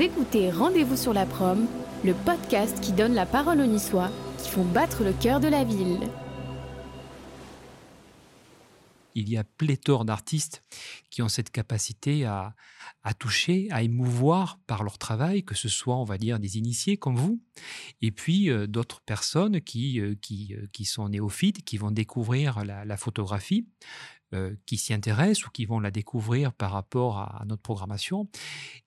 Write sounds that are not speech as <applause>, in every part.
Écoutez Rendez-vous sur la prom, le podcast qui donne la parole aux Niçois qui font battre le cœur de la ville. Il y a pléthore d'artistes qui ont cette capacité à, toucher, à émouvoir par leur travail, que ce soit, on va dire, des initiés comme vous, et puis euh, d'autres personnes euh, euh, qui, sont néophytes, qui vont découvrir la photographie euh, qui s'y intéressent ou qui vont la découvrir par rapport à, notre programmation.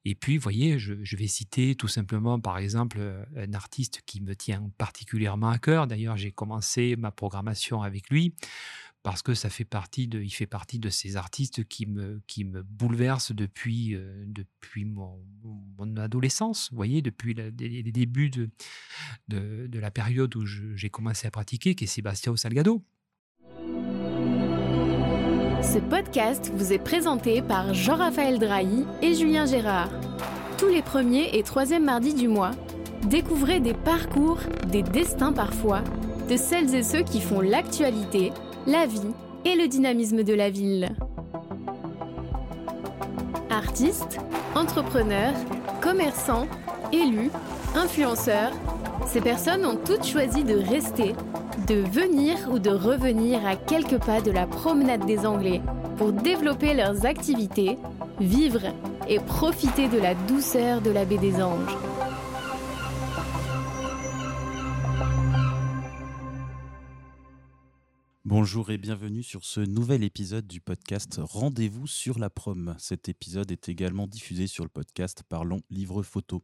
Et puis, vous voyez, je, vais citer tout simplement, par exemple, euh, un artiste qui me tient particulièrement à cœur. D'ailleurs, j'ai commencé ma programmation avec lui parce que ça fait partie de, il fait partie de ces artistes qui me, qui me bouleversent depuis, euh, depuis mon, adolescence, vous voyez, depuis les, débuts de, de, de, la période où j'ai commencé à pratiquer, qui est Sébastien Salgado. Ce podcast vous est présenté par Jean-Raphaël Drahi et Julien Gérard. Tous les premiers et troisièmes mardis du mois, découvrez des parcours, des destins parfois, de celles et ceux qui font l'actualité, la vie et le dynamisme de la ville. Artistes, entrepreneurs, commerçants, élus, influenceurs, ces personnes ont toutes choisi de rester de venir ou de revenir à quelques pas de la promenade des Anglais pour développer leurs activités, vivre et profiter de la douceur de la baie des Anges. Bonjour et bienvenue sur ce nouvel épisode du podcast Rendez-vous sur la prom. Cet épisode est également diffusé sur le podcast Parlons Livre Photo.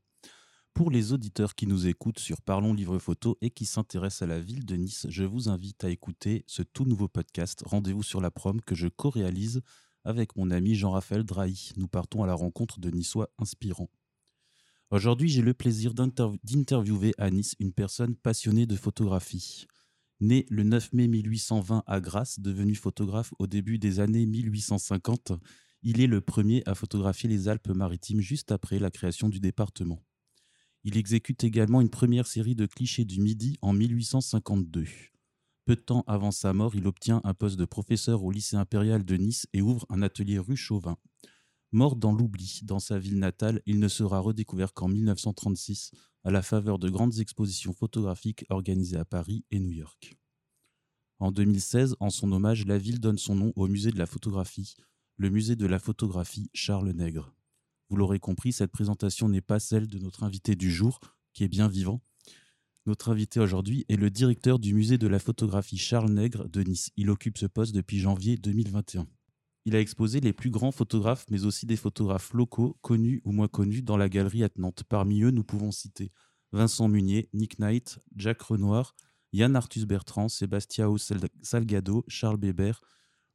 Pour les auditeurs qui nous écoutent sur Parlons Livre Photo et qui s'intéressent à la ville de Nice, je vous invite à écouter ce tout nouveau podcast Rendez-vous sur la prom que je co-réalise avec mon ami Jean-Raphaël Drahi. Nous partons à la rencontre de Niçois inspirants. Aujourd'hui, j'ai le plaisir d'interviewer à Nice une personne passionnée de photographie. Né le 9 mai 1820 à Grasse, devenu photographe au début des années 1850, il est le premier à photographier les Alpes-Maritimes juste après la création du département. Il exécute également une première série de clichés du Midi en 1852. Peu de temps avant sa mort, il obtient un poste de professeur au lycée impérial de Nice et ouvre un atelier rue Chauvin. Mort dans l'oubli dans sa ville natale, il ne sera redécouvert qu'en 1936 à la faveur de grandes expositions photographiques organisées à Paris et New York. En 2016, en son hommage, la ville donne son nom au musée de la photographie, le musée de la photographie Charles Nègre. Vous l'aurez compris, cette présentation n'est pas celle de notre invité du jour, qui est bien vivant. Notre invité aujourd'hui est le directeur du musée de la photographie Charles Nègre de Nice. Il occupe ce poste depuis janvier 2021. Il a exposé les plus grands photographes, mais aussi des photographes locaux, connus ou moins connus, dans la galerie attenante. Parmi eux, nous pouvons citer Vincent Munier, Nick Knight, Jacques Renoir, Yann Arthus Bertrand, Sébastien Salgado, Charles Bébert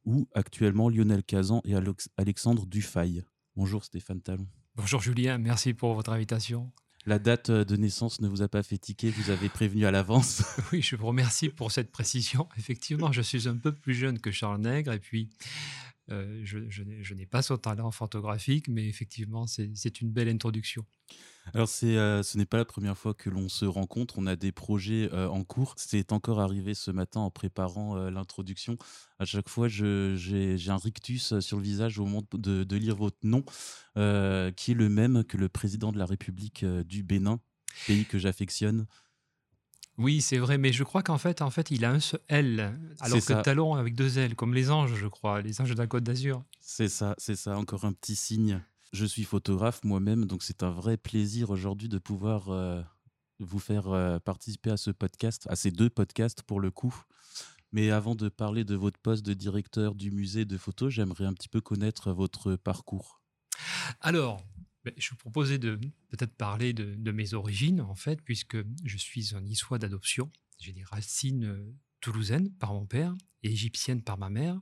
ou actuellement Lionel Cazan et Alexandre Dufay. Bonjour Stéphane Talon. Bonjour Julien, merci pour votre invitation. La date euh, de naissance ne vous a pas fait tiquer, vous avez prévenu à l'avance. <laughs> oui, je vous remercie pour cette précision. <laughs> Effectivement, je suis un peu plus jeune que Charles Nègre et puis euh, je, n'ai pas son talent photographique, mais effectivement, c'est une belle introduction. Alors, euh, ce n'est pas la première fois que l'on se rencontre. On a des projets euh, en cours. C'est encore arrivé ce matin en préparant l'introduction. À chaque fois, j'ai un rictus sur le visage au moment de, de lire votre nom, qui est le même que le président de la République du Bénin, pays que j'affectionne. Oui, c'est vrai, mais je crois qu'en fait, en fait, il a un seul L, alors que talon avec deux L, comme les anges, je crois, les anges d'un Côte d'Azur. C'est ça, c'est ça, encore un petit signe. Je suis photographe moi-même, donc c'est un vrai plaisir aujourd'hui de pouvoir euh, vous faire euh, participer à ce podcast, à ces deux podcasts pour le coup. Mais avant de parler de votre poste de directeur du musée de photos, j'aimerais un petit peu connaître votre parcours. Alors, ben, je vous proposais de peut-être parler de, mes origines, en fait, puisque je suis un niçois d'adoption. J'ai des racines toulousaines par mon père et égyptiennes par ma mère.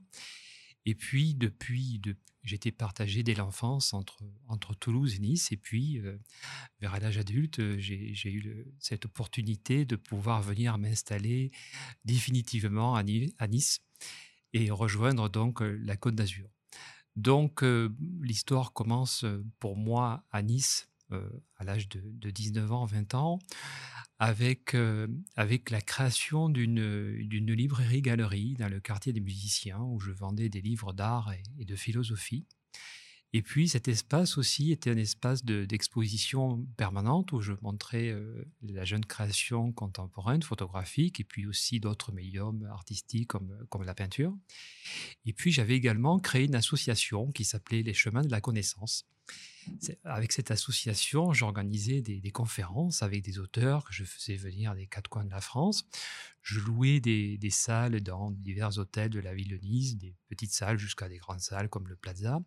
Et puis, depuis, j'étais partagé dès l'enfance entre, entre Toulouse et Nice. Et puis, euh, vers l'âge adulte, euh, j'ai eu cette opportunité de pouvoir venir m'installer définitivement à, Nice et rejoindre donc la Côte d'Azur. Donc, l'histoire commence pour moi à Nice, à l'âge de, 19 ans, 20 ans, avec, avec la création d'une librairie-galerie dans le quartier des musiciens, où je vendais des livres d'art et, de philosophie. Et puis cet espace aussi était un espace d'exposition permanente où je montrais euh, la jeune création contemporaine, photographique, et puis aussi d'autres médiums artistiques comme, comme la peinture. Et puis j'avais également créé une association qui s'appelait Les Chemins de la Connaissance. Avec cette association, j'organisais des, conférences avec des auteurs que je faisais venir des quatre coins de la France. Je louais des, salles dans divers hôtels de la ville de Nice, des petites salles jusqu'à des grandes salles comme le Plaza.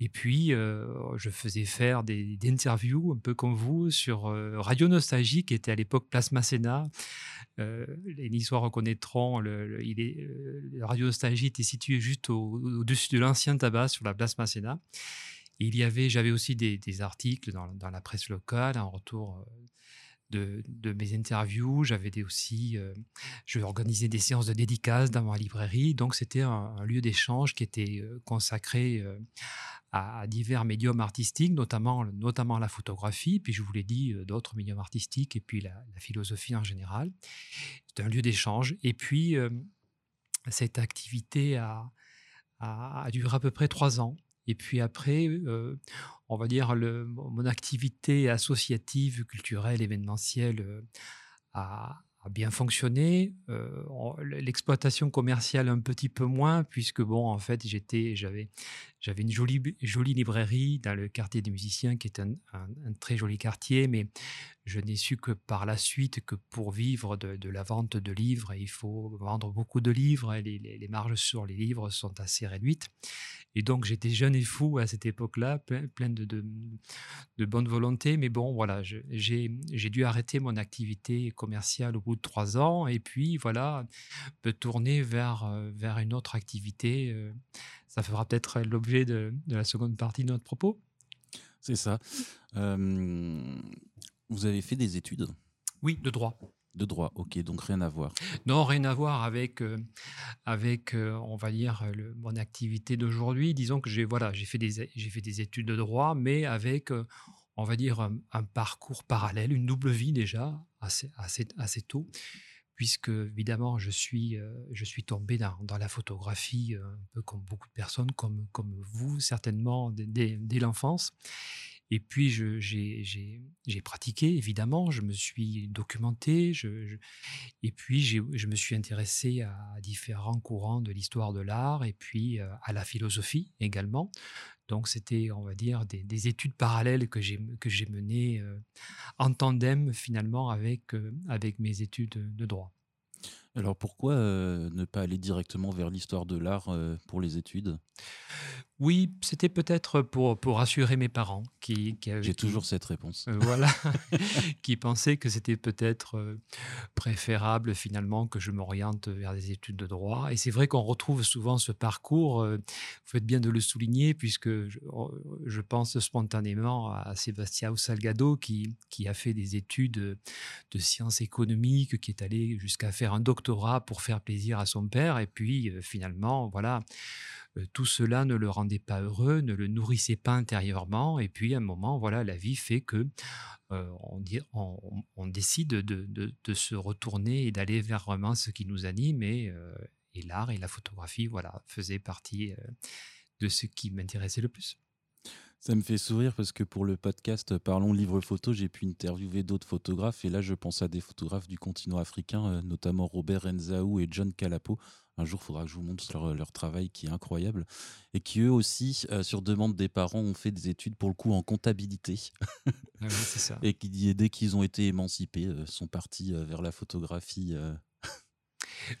Et puis, euh, je faisais faire des, interviews, un peu comme vous, sur euh, Radio Nostalgie, qui était à l'époque Place Masséna. Euh, les Niçois reconnaîtront, le, Radio Nostalgie était situé juste au-dessus de l'ancien tabac, sur la Place Masséna. Il y avait, j'avais aussi des, articles dans, la presse locale en retour de, mes interviews. J'avais aussi, euh, je organisais des séances de dédicaces dans ma librairie. Donc, c'était un, lieu d'échange qui était euh, consacré euh, à, divers médiums artistiques, notamment, notamment la photographie. Puis, je vous l'ai dit, d'autres médiums artistiques et puis la, philosophie en général. C'était un lieu d'échange. Et puis, cette activité a, duré à peu près trois ans. Et puis après, on va dire, mon activité associative, culturelle, événementielle a, bien fonctionné. L'exploitation commerciale un petit peu moins, puisque bon, en fait, j'étais, j'avais, j'avais une jolie, jolie librairie dans le quartier des musiciens, qui est un, très joli quartier, mais je n'ai su que par la suite que pour vivre de, la vente de livres, il faut vendre beaucoup de livres, et les, marges sur les livres sont assez réduites. Et donc j'étais jeune et fou à cette époque-là, plein de, bonne volonté, mais bon, voilà, j'ai dû arrêter mon activité commerciale au bout de trois ans, et puis voilà, me tourner vers, euh, vers une autre activité. Euh, ça fera peut-être l'objet de, la seconde partie de notre propos. C'est ça. Euh, vous avez fait des études? Oui, de droit. De droit, ok, donc rien à voir. Non, rien à voir avec, euh, avec euh, on va dire, mon activité d'aujourd'hui. Disons que j'ai voilà, fait, des, fait des études de droit, mais avec, on va dire, un, parcours parallèle, une double vie déjà, assez, assez, assez tôt puisque évidemment je suis, euh, je suis tombé dans, dans, la photographie euh, un peu comme beaucoup de personnes, comme, comme vous certainement dès, dès l'enfance. Et puis j'ai pratiqué, évidemment, je me suis documenté, je, et puis je me suis intéressé à différents courants de l'histoire de l'art et puis euh, à la philosophie également. Donc c'était, on va dire, des, études parallèles que j'ai menées euh, en tandem finalement avec euh, avec mes études de droit. Alors pourquoi euh, ne pas aller directement vers l'histoire de l'art pour les études? Oui, c'était peut-être pour, pour rassurer mes parents qui, qui J'ai toujours cette réponse. Euh, voilà, <laughs> qui pensaient que c'était peut-être euh, préférable finalement que je m'oriente vers des études de droit. Et c'est vrai qu'on retrouve souvent ce parcours, euh, vous faites bien de le souligner, puisque je, oh, je pense spontanément à Sébastien Salgado qui, qui a fait des études de sciences économiques, qui est allé jusqu'à faire un doctorat pour faire plaisir à son père. Et puis finalement, voilà tout cela ne le rendait pas heureux, ne le nourrissait pas intérieurement. Et puis, à un moment, voilà, la vie fait que euh, on, décide de, se retourner et d'aller vers vraiment ce qui nous anime. Et, euh, l'art et la photographie, voilà, faisaient partie de ce qui m'intéressait le plus. Ça me fait sourire parce que pour le podcast Parlons livre photo, j'ai pu interviewer d'autres photographes et là je pense à des photographes du continent africain, notamment Robert Renzaou et John Calapo. Un jour, il faudra que je vous montre leur, travail qui est incroyable. Et qui, eux aussi, euh, sur demande des parents, ont fait des études, pour le coup, en comptabilité. Ah ça. <laughs> Et qui, dès qu'ils ont été émancipés, euh, sont partis euh, vers la photographie.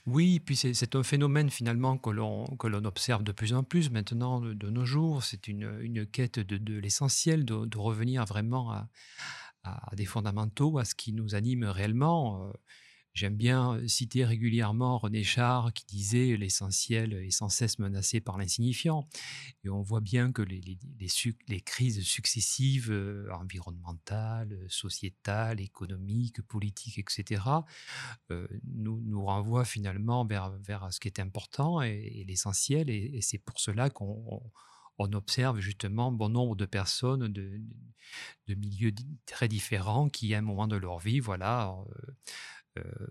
Oui, puis c'est un phénomène finalement que l'on observe de plus en plus maintenant de, nos jours. C'est une, quête de, l'essentiel, de, revenir vraiment à, des fondamentaux, à ce qui nous anime réellement. J'aime bien citer régulièrement René Char qui disait l'essentiel est sans cesse menacé par l'insignifiant. Et on voit bien que les, crises successives, environnementales, sociétales, économiques, politiques, etc., nous, nous renvoient finalement vers, ce qui est important et, l'essentiel. Et, c'est pour cela qu'on on observe justement bon nombre de personnes de, de, milieux très différents qui, à un moment de leur vie, voilà, euh,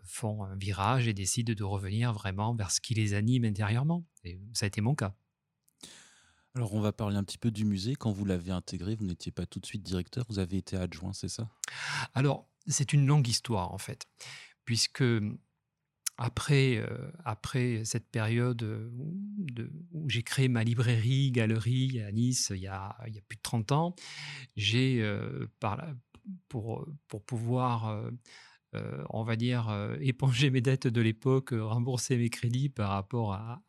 font un virage et décident de revenir vraiment vers ce qui les anime intérieurement. Et ça a été mon cas. Alors on va parler un petit peu du musée. Quand vous l'avez intégré, vous n'étiez pas tout de suite directeur, vous avez été adjoint, c'est ça? Alors c'est une longue histoire en fait, puisque après, euh, après cette période euh, où, j'ai créé ma librairie, galerie à Nice il y a, il y a plus de 30 ans, j'ai, euh, pour, pour pouvoir, on va dire, éponger mes dettes de l'époque, rembourser mes crédits par rapport à,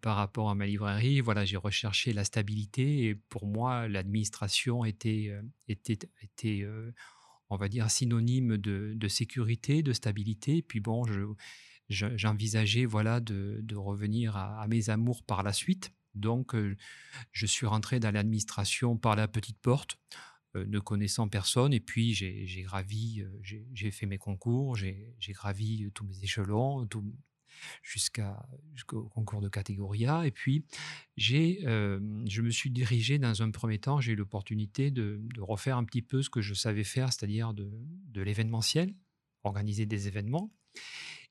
par rapport à ma librairie, voilà, j'ai recherché la stabilité et pour moi, l'administration était, était, était on va dire, synonyme de, sécurité, de stabilité. Puis bon, j'envisageais voilà, de, revenir à, mes amours par la suite. Donc, euh, je suis rentré dans l'administration par la petite porte, euh, ne connaissant personne. Et puis, j'ai gravi, euh, j'ai fait mes concours, j'ai gravi tous mes échelons, jusqu'à jusqu'au concours de catégorie A. Et puis, j'ai, euh, je me suis dirigé dans un premier temps, j'ai eu l'opportunité de, refaire un petit peu ce que je savais faire, c'est-à-dire de, de l'événementiel, organiser des événements.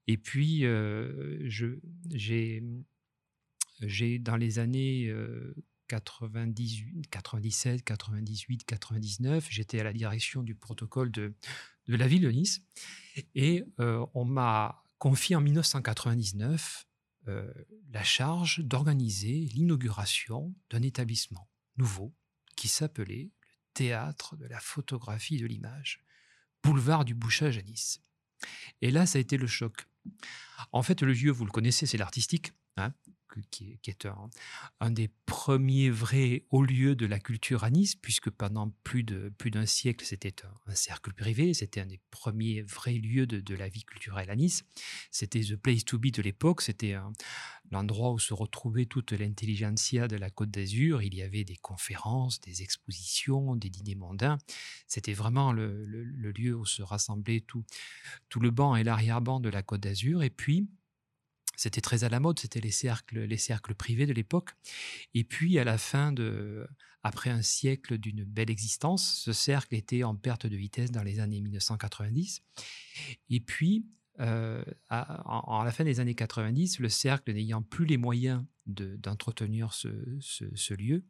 Et puis, euh, j'ai, dans les années 98, 97, 98, 99, j'étais à la direction du protocole de, la ville de Nice. Et euh, on m'a confie en 1999 euh, la charge d'organiser l'inauguration d'un établissement nouveau qui s'appelait le Théâtre de la photographie de l'image, boulevard du Bouchage à Nice. Et là, ça a été le choc. En fait, le lieu, vous le connaissez, c'est l'artistique. Hein qui est, un, des premiers vrais hauts lieux de la culture à Nice, puisque pendant plus d'un plus siècle, c'était un, cercle privé, c'était un des premiers vrais lieux de, la vie culturelle à Nice. C'était the place to be de l'époque, c'était l'endroit où se retrouvait toute l'intelligentsia de la Côte d'Azur. Il y avait des conférences, des expositions, des dîners mondains. C'était vraiment le, le, lieu où se rassemblait tout, tout le banc et l'arrière-banc de la Côte d'Azur. Et puis, c'était très à la mode, c'était les cercles, les cercles privés de l'époque. Et puis, à la fin de, après un siècle d'une belle existence, ce cercle était en perte de vitesse dans les années 1990. Et puis, euh, à, la fin des années 90, le cercle n'ayant plus les moyens d'entretenir ce, lieu,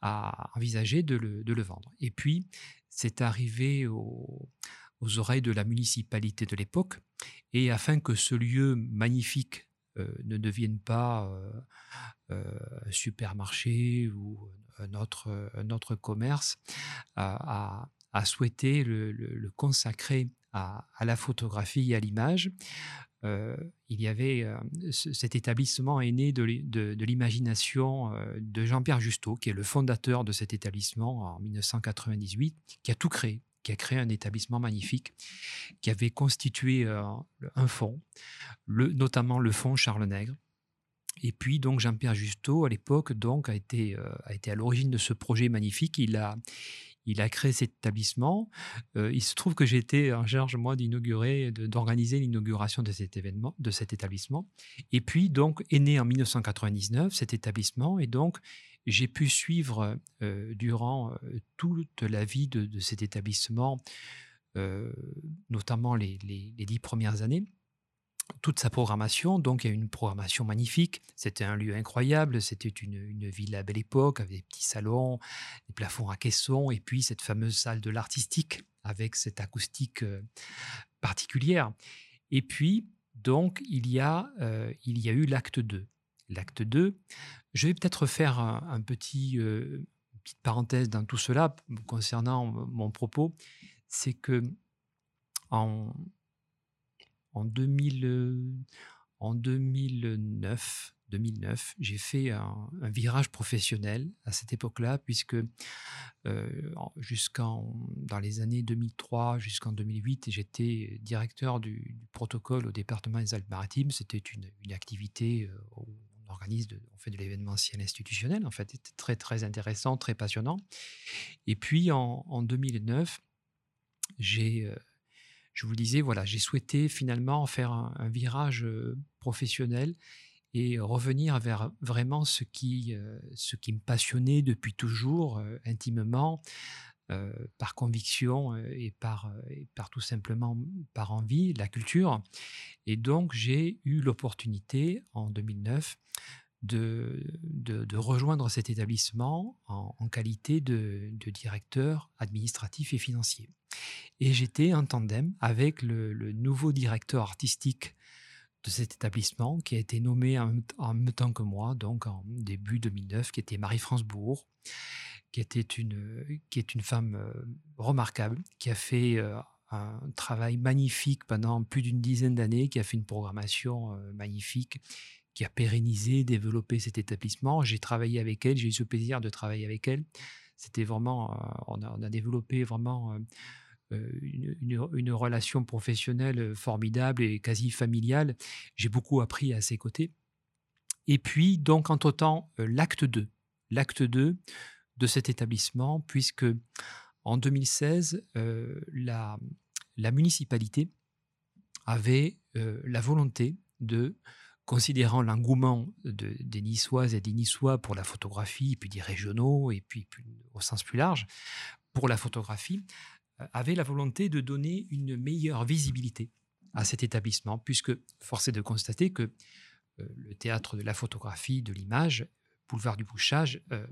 a envisagé de le, vendre. Et puis, c'est arrivé aux oreilles de la municipalité de l'époque et afin que ce lieu magnifique euh, ne devienne pas euh, euh, un supermarché ou un autre, commerce, a, souhaité le, consacrer à, la photographie et à l'image. il y avait cet établissement est né de, de l'imagination de Jean-Pierre Justeau, qui est le fondateur de cet établissement en 1998, qui a tout créé qui a créé un établissement magnifique, qui avait constitué euh, un fonds, notamment le fonds Charles Nègre. Et puis donc Jean-Pierre Justeau, à l'époque, donc a été, euh, a été à l'origine de ce projet magnifique. Il a, il a créé cet établissement. Euh, il se trouve que j'étais en charge, moi, d'inaugurer, d'organiser l'inauguration de cet événement, de cet établissement. Et puis, donc, est né en 1999 cet établissement. Et donc, j'ai pu suivre euh, durant euh, toute la vie de, cet établissement, euh, notamment les, dix premières années, toute sa programmation. Donc, il y a une programmation magnifique. C'était un lieu incroyable. C'était une, une, ville à belle époque, avec des petits salons, des plafonds à caissons, et puis cette fameuse salle de l'artistique avec cette acoustique particulière. Et puis, donc, il y a, il y a eu l'acte 2 l'acte 2. Je vais peut-être faire un, petit, euh, petite parenthèse dans tout cela concernant mon propos. C'est que en, en, 2000, en 2009, 2009, j'ai fait un, virage professionnel à cette époque-là, puisque euh, jusqu'en dans les années 2003 jusqu'en 2008, j'étais directeur du, protocole au département des Alpes-Maritimes. C'était une, activité euh, organise, de, on fait de l'événementiel institutionnel, en fait, c'était très, très intéressant, très passionnant. Et puis, en, 2009, j'ai, euh, je vous disais, voilà, j'ai souhaité finalement faire un, virage euh, professionnel et revenir vers vraiment ce qui, euh, ce qui me passionnait depuis toujours, intimement, par conviction et par, et par tout simplement par envie, la culture. Et donc j'ai eu l'opportunité en 2009 de, rejoindre cet établissement en, qualité de, directeur administratif et financier. Et j'étais en tandem avec le, nouveau directeur artistique de cet établissement qui a été nommé en, même temps que moi, donc en début 2009, qui était Marie-France Bourg, qui, était une, qui est une femme euh, remarquable, qui a fait euh, un travail magnifique pendant plus d'une dizaine d'années, qui a fait une programmation euh, magnifique qui a pérennisé, développé cet établissement. J'ai travaillé avec elle, j'ai eu ce plaisir de travailler avec elle. C'était vraiment, euh, on, a, développé vraiment euh, euh, une, une, relation professionnelle formidable et quasi familiale. J'ai beaucoup appris à ses côtés. Et puis, donc, entre-temps, l'acte 2, l'acte 2 de cet établissement, puisque en 2016, la, la municipalité avait la volonté de considérant l'engouement de, des Niçoises et des Niçois pour la photographie, puis des régionaux, et puis au sens plus large, pour la photographie, euh, avait la volonté de donner une meilleure visibilité à cet établissement, puisque force est de constater que euh, le théâtre de la photographie, de l'image, Boulevard du Bouchage, euh,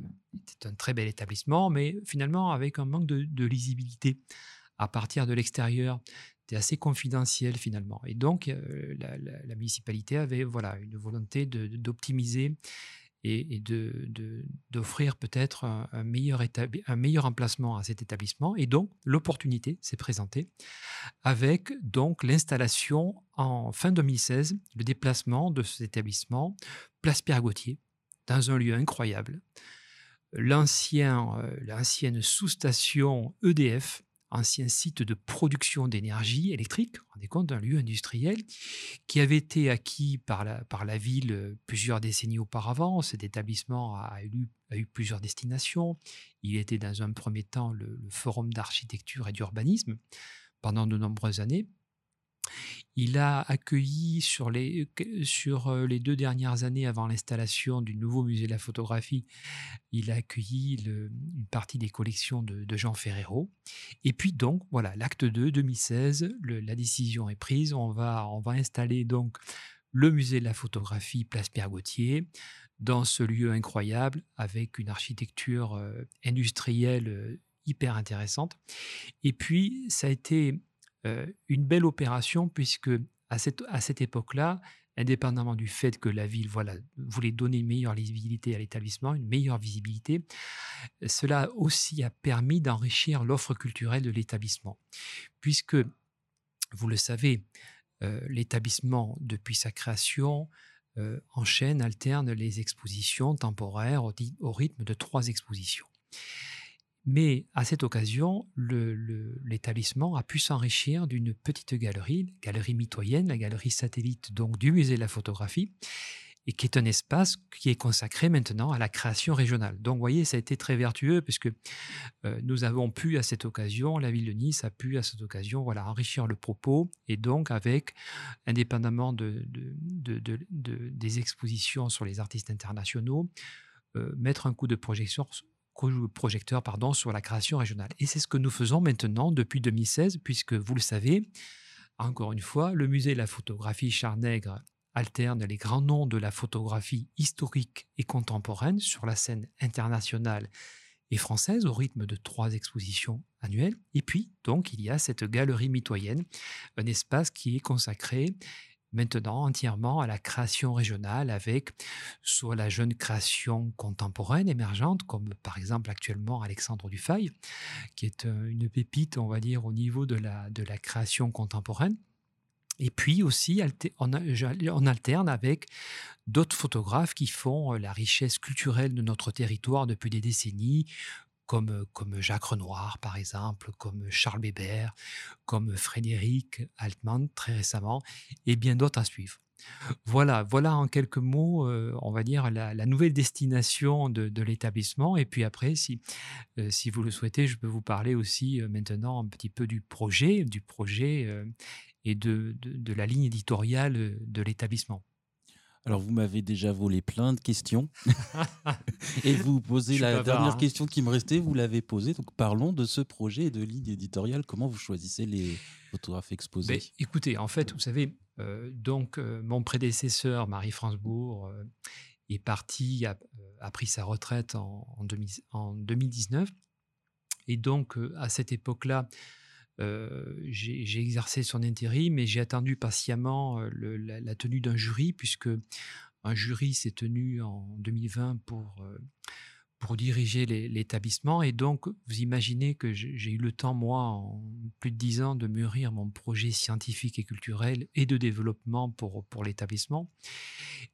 un très bel établissement, mais finalement avec un manque de, lisibilité à partir de l'extérieur assez confidentiel finalement. Et donc, euh, la, municipalité avait voilà, une volonté d'optimiser et, d'offrir peut-être un, meilleur un meilleur emplacement à cet établissement. Et donc, l'opportunité s'est présentée avec donc l'installation en fin 2016, le déplacement de cet établissement, Place Pierre Gauthier, dans un lieu incroyable. Euh, l'ancienne sous-station EDF ancien site de production d'énergie électrique, on est compte d'un lieu industriel qui avait été acquis par la, ville euh, plusieurs décennies auparavant. Cet établissement a eu plusieurs destinations. Il était dans un premier temps le forum d'architecture et d'urbanisme pendant de nombreuses années. Il a accueilli sur les, sur euh, les deux dernières années avant l'installation du nouveau musée de la photographie, il a accueilli une partie des collections de, Jean Ferrero. Et puis donc, voilà, l'acte 2, 2016, la décision est prise. On va, on va installer donc le musée de la photographie Place Pierre Gauthier dans ce lieu incroyable avec une architecture euh, industrielle euh, hyper intéressante. Et puis, ça a été une belle opération puisque à cette, à cette époque-là, indépendamment du fait que la ville voilà, voulait donner une meilleure visibilité à l'établissement, une meilleure visibilité, cela aussi a permis d'enrichir l'offre culturelle de l'établissement. Puisque, vous le savez, euh, l'établissement, depuis sa création, euh, enchaîne, alterne les expositions temporaires au rythme de trois expositions. Mais à cette occasion, l'établissement a pu s'enrichir d'une petite galerie, galerie mitoyenne, la galerie satellite donc du musée de la photographie, et qui est un espace qui est consacré maintenant à la création régionale. Donc, vous voyez, ça a été très vertueux puisque euh, nous avons pu à cette occasion, la ville de Nice a pu à cette occasion, voilà, enrichir le propos et donc avec, indépendamment de, des expositions sur les artistes internationaux, euh, mettre un coup de projection projecteur pardon, sur la création régionale. Et c'est ce que nous faisons maintenant depuis 2016, puisque vous le savez, encore une fois, le musée de la photographie Charnègre alterne les grands noms de la photographie historique et contemporaine sur la scène internationale et française au rythme de trois expositions annuelles. Et puis, donc, il y a cette galerie mitoyenne, un espace qui est consacré maintenant entièrement à la création régionale avec soit la jeune création contemporaine émergente, comme par exemple actuellement Alexandre Dufay, qui est euh, une pépite, on va dire, au niveau de la, de la création contemporaine. Et puis aussi, on, alterne avec d'autres photographes qui font euh, la richesse culturelle de notre territoire depuis des décennies, comme, comme Jacques Renoir, par exemple, comme Charles Bébert, comme Frédéric Altman, très récemment, et bien d'autres à suivre. Voilà, voilà en quelques mots, on va dire, la, nouvelle destination de, l'établissement. Et puis après, si, si vous le souhaitez, je peux vous parler aussi maintenant un petit peu du projet, du projet et de, de, la ligne éditoriale de l'établissement. Alors, vous m'avez déjà volé plein de questions. <laughs> et vous posez la dernière hein. question qui me restait, vous l'avez posée. Donc, parlons de ce projet de ligne éditoriale. Comment vous choisissez les photographes exposés? Ben, Écoutez, en fait, vous savez, euh, donc, euh, mon prédécesseur, Marie-France Bourg, euh, est parti, a, a pris sa retraite en, en 2019. Et donc, à cette époque-là, j'ai exercé son intérim, mais j'ai attendu patiemment la, tenue d'un jury, puisque un jury s'est tenu en 2020 pour, pour diriger l'établissement. Et donc, vous imaginez que j'ai eu le temps, moi, en plus de dix ans, de mûrir mon projet scientifique et culturel et de développement pour l'établissement.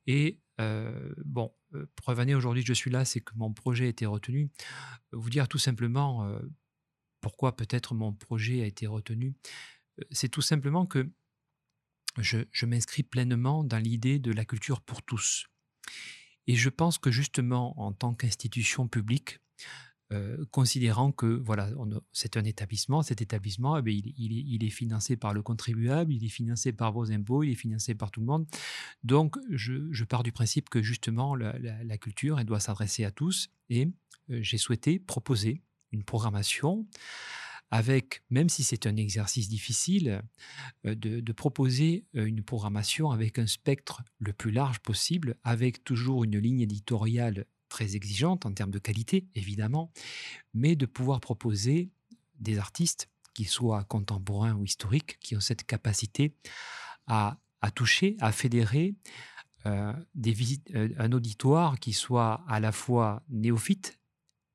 Et bon, preuve année, aujourd'hui, je suis là, c'est que mon projet a été retenu. Vous dire tout simplement pourquoi peut-être mon projet a été retenu, c'est tout simplement que je, m'inscris pleinement dans l'idée de la culture pour tous. Et je pense que justement, en tant qu'institution publique, considérant que voilà, c'est un établissement, cet établissement, eh il, est financé par le contribuable, il est financé par vos impôts, il est financé par tout le monde. Donc, je, pars du principe que justement, la, la culture, elle doit s'adresser à tous. Et j'ai souhaité proposer une programmation avec, même si c'est un exercice difficile, euh, de, proposer euh, une programmation avec un spectre le plus large possible, avec toujours une ligne éditoriale très exigeante en termes de qualité, évidemment, mais de pouvoir proposer des artistes, qu'ils soient contemporains ou historiques, qui ont cette capacité à, toucher, à fédérer euh, un auditoire qui soit à la fois néophyte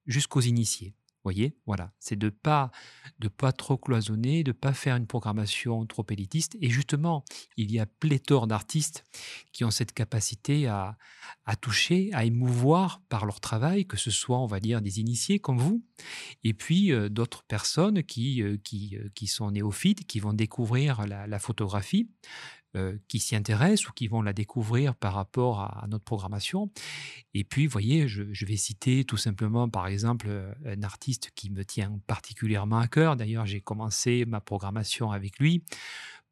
jusqu'aux initiés voyez, voilà, c'est de pas de pas trop cloisonner, de pas faire une programmation trop élitiste. Et justement, il y a pléthore d'artistes qui ont cette capacité à, à toucher, à émouvoir par leur travail, que ce soit, on va dire, des initiés comme vous, et puis euh, d'autres personnes qui, euh, qui, euh, qui sont néophytes, qui vont découvrir la photographie qui s'y intéressent ou qui vont la découvrir par rapport à, notre programmation. Et puis, vous voyez, je, vais citer tout simplement, par exemple, euh, un artiste qui me tient particulièrement à cœur. D'ailleurs, j'ai commencé ma programmation avec lui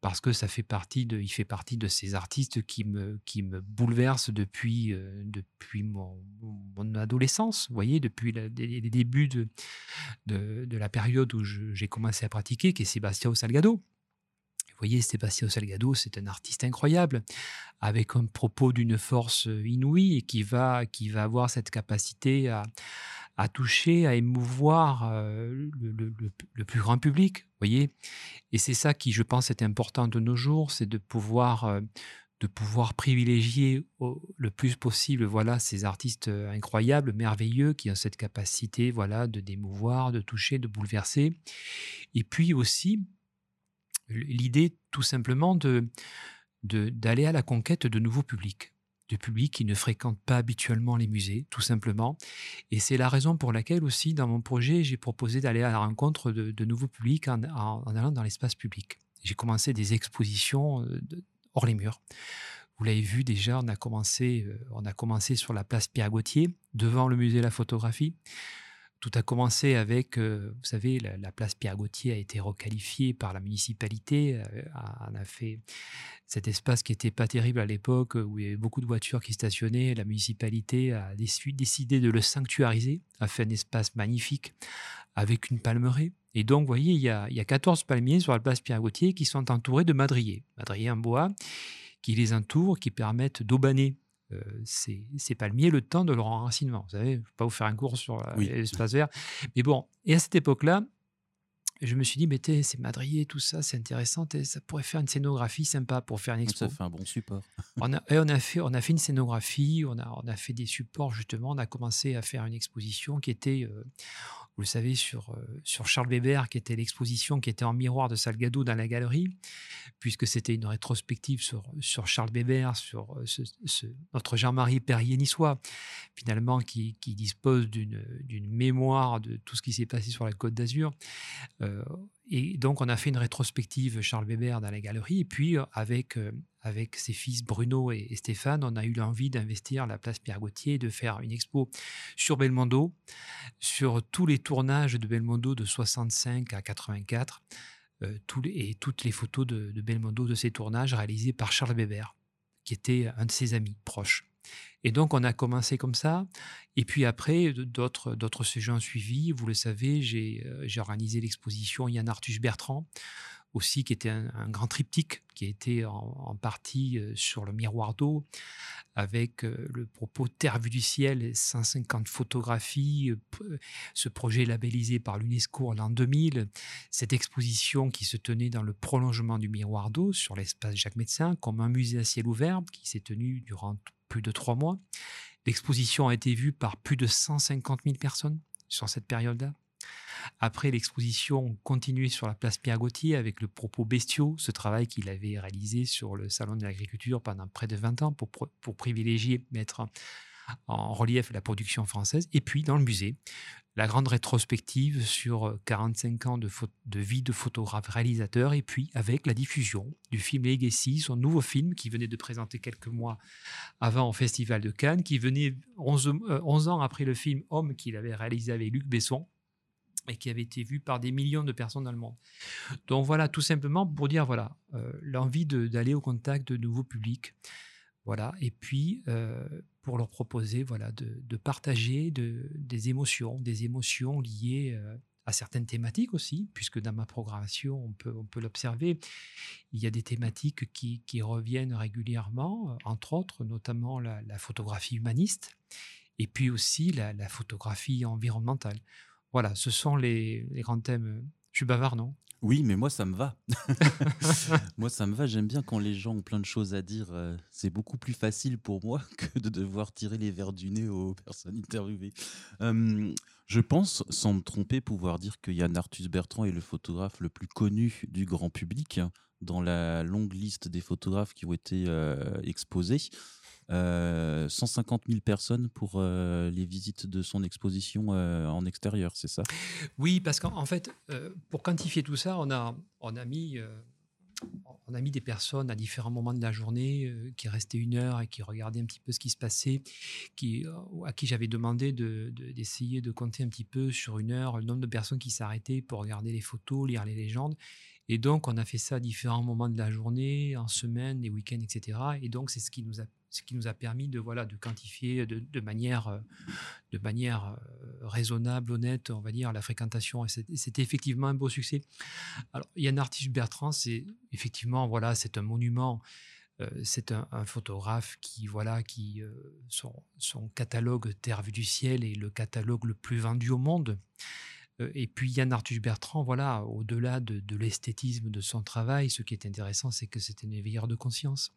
parce que ça fait partie de, il fait partie de ces artistes qui me, qui me bouleversent depuis, euh, depuis mon, mon, adolescence, vous voyez, depuis les, débuts de, de, de, la période où j'ai commencé à pratiquer, qui est Sébastien Salgado. Voyez, Sébastien Salgado, c'est un artiste incroyable, avec un propos d'une force euh, inouïe et qui va, qui va avoir cette capacité à, à toucher, à émouvoir euh, le, plus grand public. Voyez Et c'est ça qui, je pense, est important de nos jours, c'est de pouvoir euh, de pouvoir privilégier le plus possible voilà ces artistes incroyables, merveilleux qui ont cette capacité voilà de d'émouvoir, de toucher, de bouleverser et puis aussi l'idée tout simplement de d'aller à la conquête de nouveaux publics, de publics qui ne fréquentent pas habituellement les musées, tout simplement. Et c'est la raison pour laquelle aussi, dans mon projet, j'ai proposé d'aller à la rencontre de, nouveaux publics en, allant dans l'espace public. J'ai commencé des expositions euh, hors les murs. Vous l'avez vu déjà, on a commencé, euh, on a commencé sur la place Pierre Gauthier, devant le musée de la photographie. Tout a commencé avec, euh, vous savez, la, place Pierre Gauthier a été requalifiée par la municipalité. Euh, on a fait cet espace qui n'était pas terrible à l'époque, où il y avait beaucoup de voitures qui stationnaient. La municipalité a décidé de le sanctuariser, a fait un espace magnifique avec une palmeraie. Et donc, vous voyez, il y a, il y a 14 palmiers sur la place Pierre Gauthier qui sont entourés de madriers. Madriers en bois qui les entourent, qui permettent d'aubaner euh, c'est palmiers le temps de leur enracinement. Vous savez, je ne vais pas vous faire un cours sur euh, l'espace vert. Mais bon, et à cette époque-là, je me suis dit, mais c'est madrier, tout ça, c'est intéressant, ça pourrait faire une scénographie sympa pour faire une expo. Ça fait un bon support. <laughs> on, a, on, a fait, on a fait une scénographie, on a, on a fait des supports, justement, on a commencé à faire une exposition qui était, euh, vous le savez, sur, euh, sur Charles Weber, qui était l'exposition qui était en miroir de Salgado dans la galerie, puisque c'était une rétrospective sur, sur Charles Weber, sur euh, notre Jean-Marie Perrier niçois, finalement, qui, qui dispose d'une mémoire de tout ce qui s'est passé sur la Côte d'Azur. Euh, et donc, on a fait une rétrospective Charles Weber dans la galerie, et puis avec avec ses fils Bruno et, Stéphane, on a eu l'envie d'investir la place Pierre Gauthier, de faire une expo sur Belmondo, sur tous les tournages de Belmondo de 65 à 84, euh, et toutes les photos de, Belmondo de ces tournages réalisés par Charles Weber, qui était un de ses amis proches. Et donc, on a commencé comme ça. Et puis après, d'autres, d'autres sujets ont suivi. Vous le savez, j'ai, euh, organisé l'exposition Yann Arthus Bertrand, aussi qui était un, grand triptyque qui a été en, partie euh, sur le miroir d'eau avec euh, le propos Terre vue du ciel et 150 photographies. Ce projet labellisé par l'UNESCO en l'an 2000. Cette exposition qui se tenait dans le prolongement du miroir d'eau sur l'espace Jacques Médecin comme un musée à ciel ouvert qui s'est tenu durant plus de trois mois. L'exposition a été vue par plus de 150 000 personnes sur cette période-là. Après l'exposition continuait sur la place Pierre Gauthier avec le propos bestiaux, ce travail qu'il avait réalisé sur le Salon de l'agriculture pendant près de 20 ans pour, pour privilégier, mettre en relief la production française. Et puis dans le musée, la grande rétrospective sur 45 ans de, vie de photographe réalisateur, et puis avec la diffusion du film Legacy, son nouveau film qui venait de présenter quelques mois avant au Festival de Cannes, qui venait 11, 11 ans après le film Homme qu'il avait réalisé avec Luc Besson et qui avait été vu par des millions de personnes dans le monde. Donc voilà, tout simplement pour dire voilà euh, l'envie d'aller au contact de nouveaux publics, voilà, et puis euh, pour leur proposer voilà de, partager de, des émotions, des émotions liées euh, à certaines thématiques aussi, puisque dans ma programmation on peut on peut l'observer, il y a des thématiques qui, qui reviennent régulièrement, entre autres notamment la, photographie humaniste. Et puis aussi la, la photographie environnementale. Voilà, ce sont les, grands thèmes. Bavard, non? Oui, mais moi, ça me va. <laughs> moi, ça me va. J'aime bien quand les gens ont plein de choses à dire. Euh, c'est beaucoup plus facile pour moi <laughs> que de devoir tirer les verres du nez aux personnes interviewées. je pense, sans me tromper, pouvoir dire que Yann Arthus Bertrand est le photographe le plus connu du grand public hein, dans la longue liste des photographes qui ont été euh, exposés. 150 euh, 000 personnes pour euh, les visites de son exposition euh, en extérieur, c'est ça? Oui, parce qu'en fait, pour quantifier tout ça, on a, on a mis on a mis des personnes à différents moments de la journée qui restaient une heure et qui regardaient un petit peu ce qui se passait, qui, à qui j'avais demandé d'essayer de, de, compter un petit peu sur une heure le nombre de personnes qui s'arrêtaient pour regarder les photos, lire les légendes. Et donc, on a fait ça à différents moments de la journée, en semaine, les week-ends, etc. Et donc, c'est ce qui nous a ce qui nous a permis de voilà de quantifier de, manière euh, de manière euh, raisonnable, honnête, on va dire la fréquentation. Et c'était effectivement un beau succès. Alors Yann Arthus Bertrand, c'est effectivement voilà c'est un monument. Euh, c'est un, photographe qui voilà qui son, son, catalogue Terre vue du ciel est le catalogue le plus vendu au monde. et puis Yann Arthus Bertrand, voilà, au-delà de, de l'esthétisme de son travail, ce qui est intéressant, c'est que c'est un éveilleur de conscience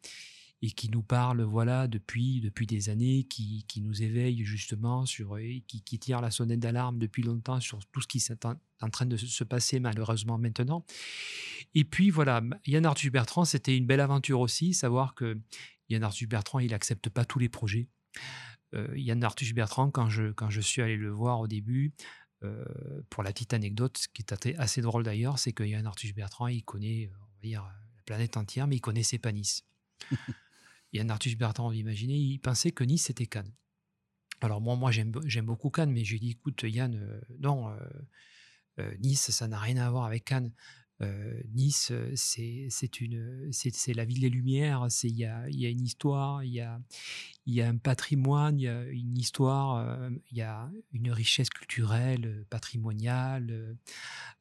et qui nous parle voilà depuis depuis des années, qui, qui nous éveille justement sur qui, qui tire la sonnette d'alarme depuis longtemps sur tout ce qui est en, train de se passer malheureusement maintenant. Et puis voilà, Yann Arthus Bertrand, c'était une belle aventure aussi, savoir que Yann Arthus Bertrand, il accepte pas tous les projets. Euh, Yann Arthus Bertrand, quand je quand je suis allé le voir au début. Euh, pour la petite anecdote, ce qui est assez drôle d'ailleurs, c'est que Yann Arthus Bertrand, il connaît, on va dire, la planète entière, mais il connaissait pas Nice. <laughs> Yann Arthus Bertrand, imaginez, il pensait que Nice c'était Cannes. Alors moi, moi j'aime beaucoup Cannes, mais je lui dit, écoute Yann, euh, non, euh, euh, Nice, ça n'a rien à voir avec Cannes. Nice, c'est une, c'est la ville des Lumières. C'est il y a, y a, une histoire, il y a, y a un patrimoine, il y a une histoire, il y a une richesse culturelle, patrimoniale.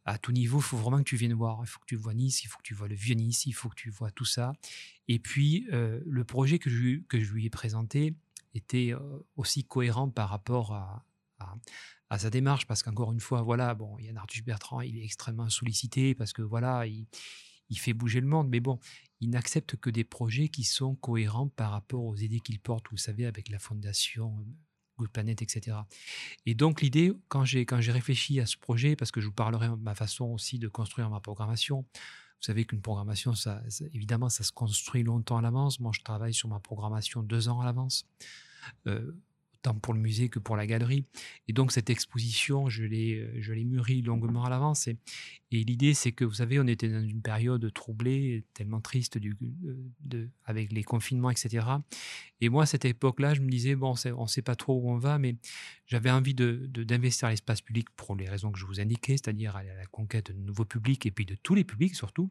à tout niveau, il faut vraiment que tu viennes voir. Il faut que tu vois Nice, il faut que tu vois le vieux Nice, il faut que tu vois tout ça. Et puis, euh, le projet que je, que je lui ai présenté était euh, aussi cohérent par rapport à, à, sa démarche, parce qu'encore une fois, voilà, bon, Yann Arthus Bertrand, il est extrêmement sollicité parce que voilà, il, fait bouger le monde, mais bon, il n'accepte que des projets qui sont cohérents par rapport aux idées qu'il porte, vous savez, avec la fondation euh, Good Planet, etc. Et donc l'idée, quand j'ai quand j'ai réfléchi à ce projet, parce que je vous parlerai de ma façon aussi de construire ma programmation, vous savez qu'une programmation, ça, évidemment, ça se construit longtemps à l'avance. Moi, je travaille sur ma programmation deux ans à l'avance. Euh, tant pour le musée que pour la galerie. Et donc cette exposition, je l'ai, euh, mûrie longuement à l'avance. Et, l'idée, c'est que, vous savez, on était dans une période troublée, tellement triste du, euh, avec les confinements, etc. Et moi, à cette époque-là, je me disais, bon, on ne sait pas trop où on va, mais j'avais envie d'investir l'espace public pour les raisons que je vous indiquais, c'est-à-dire à la conquête de nouveaux publics et puis de tous les publics surtout.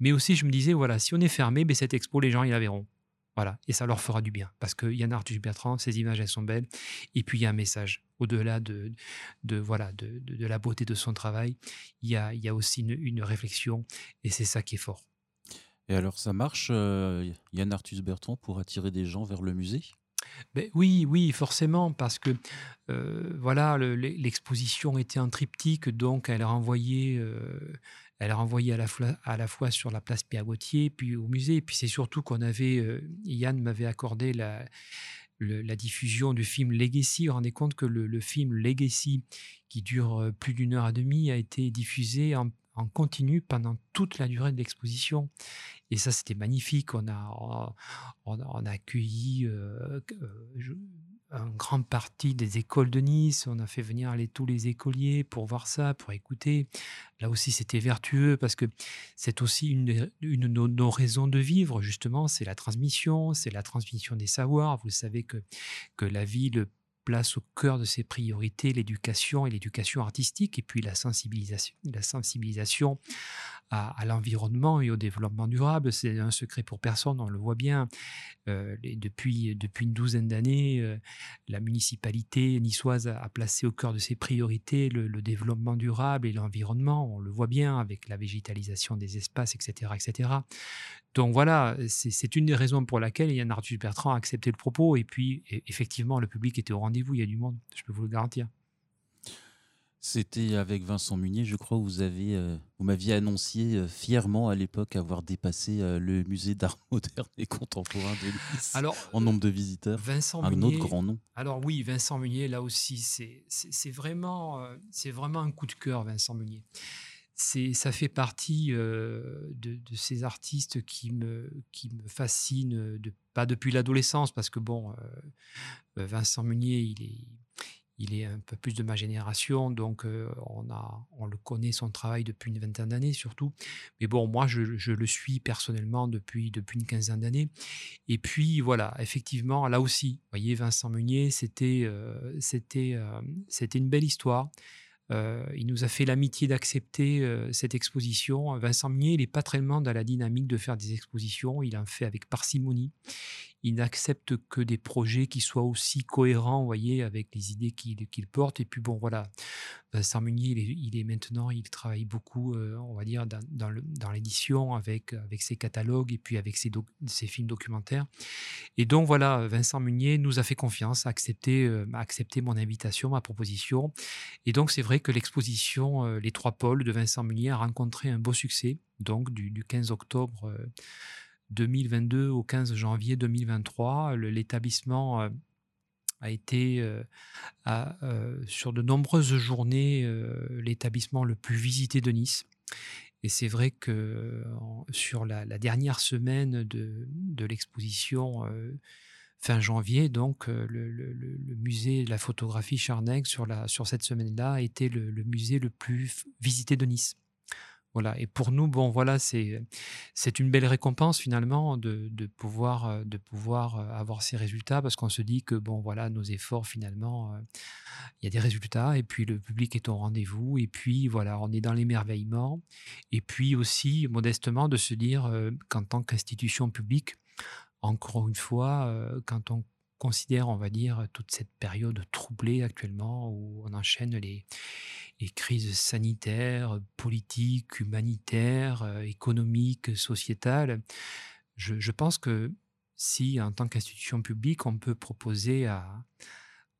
Mais aussi, je me disais, voilà, si on est fermé, ben, cette expo, les gens, ils la verront. Voilà, et ça leur fera du bien parce que Yann Arthus Bertrand, ces images elles sont belles, et puis il y a un message. au-delà de, de, voilà, de, de, la beauté de son travail, il y a, il y a aussi une, une réflexion et c'est ça qui est fort. Et alors, ça marche, euh, Yann Arthus Bertrand, pour attirer des gens vers le musée? Ben oui, oui, forcément, parce que euh, voilà, l'exposition était en triptyque, donc elle renvoyait, euh, elle la, fois, à la fois sur la place Pierre Gauthier, puis au musée. Et puis c'est surtout qu'on avait, euh, Yann m'avait accordé la, diffusion du film Legacy. Vous vous rendez compte que le, film Legacy, qui dure plus d'une heure et demie, a été diffusé en, continu pendant toute la durée de l'exposition. Et ça, c'était magnifique. On a, on, a accueilli euh, euh une grande partie des écoles de Nice. On a fait venir aller tous les écoliers pour voir ça, pour écouter. Là aussi, c'était vertueux parce que c'est aussi une, une de nos, raisons de vivre, justement. C'est la transmission, c'est la transmission des savoirs. Vous savez que, que la ville place au cœur de ses priorités l'éducation et l'éducation artistique, et puis la sensibilisation, la sensibilisation à, l'environnement et au développement durable. C'est un secret pour personne, on le voit bien. Euh, depuis, depuis une douzaine d'années, euh, la municipalité niçoise a, placé au cœur de ses priorités le, développement durable et l'environnement. On le voit bien avec la végétalisation des espaces, etc. etc. Donc voilà, c'est une des raisons pour laquelle Yann Arthus Bertrand a accepté le propos. Et puis, e, effectivement, le public était au rendez-vous, il y a du monde, je peux vous le garantir. C'était avec Vincent Munier, je crois, vous avez, euh, vous m'aviez annoncé euh, fièrement à l'époque avoir dépassé euh, le musée d'art <laughs> moderne et contemporain de Nice alors, en nombre de visiteurs. Vincent un autre grand nom. Alors oui, Vincent Munier, là aussi, c'est vraiment, c'est vraiment un coup de cœur, Vincent Munier. Ça fait partie de, de, ces artistes qui me, qui me fascinent, de, pas depuis l'adolescence, parce que bon, Vincent Munier, il est il est un peu plus de ma génération, donc euh, on, a, on le connaît son travail depuis une vingtaine d'années surtout. Mais bon, moi, je, le suis personnellement depuis, depuis une quinzaine d'années. Et puis, voilà, effectivement, là aussi, vous voyez, Vincent Meunier, c'était euh, euh, c'était une belle histoire. Il nous a fait l'amitié d'accepter cette exposition. Vincent Meunier, il n'est pas très dans la dynamique de faire des expositions. Il en fait avec parcimonie il n'accepte que des projets qui soient aussi cohérents, voyez, avec les idées qu'il porte. Et puis bon, voilà, Vincent Munier, il est, maintenant, il travaille beaucoup, euh, on va dire, dans, l'édition avec, ses catalogues et puis avec ses, films documentaires. Et donc voilà, Vincent Munier nous a fait confiance, a accepté, euh, mon invitation, ma proposition. Et donc c'est vrai que l'exposition euh, Les Trois Pôles de Vincent Munier a rencontré un beau succès, donc du, du 15 octobre 2022 au 15 janvier 2023. L'établissement euh, a été euh, euh, sur de nombreuses journées l'établissement le plus visité de Nice. Et c'est vrai que sur la, dernière semaine de, de l'exposition fin janvier, donc le, musée de la photographie Charnec sur, cette semaine-là a été le, musée le plus visité de Nice. Voilà. Et pour nous, bon, voilà, c'est c'est une belle récompense finalement de, pouvoir euh, de pouvoir euh, avoir ces résultats parce qu'on se dit que bon, voilà, nos efforts finalement, euh, il y a des résultats et puis le public est au rendez-vous et puis voilà, on est dans l'émerveillement et puis aussi modestement de se dire qu'en tant qu'institution publique, encore une fois, quand on considère, on va dire, toute cette période troublée actuellement où on enchaîne les, crises sanitaires, politiques, humanitaires, euh, économiques, sociétales. Je, pense que si, en tant qu'institution publique, on peut proposer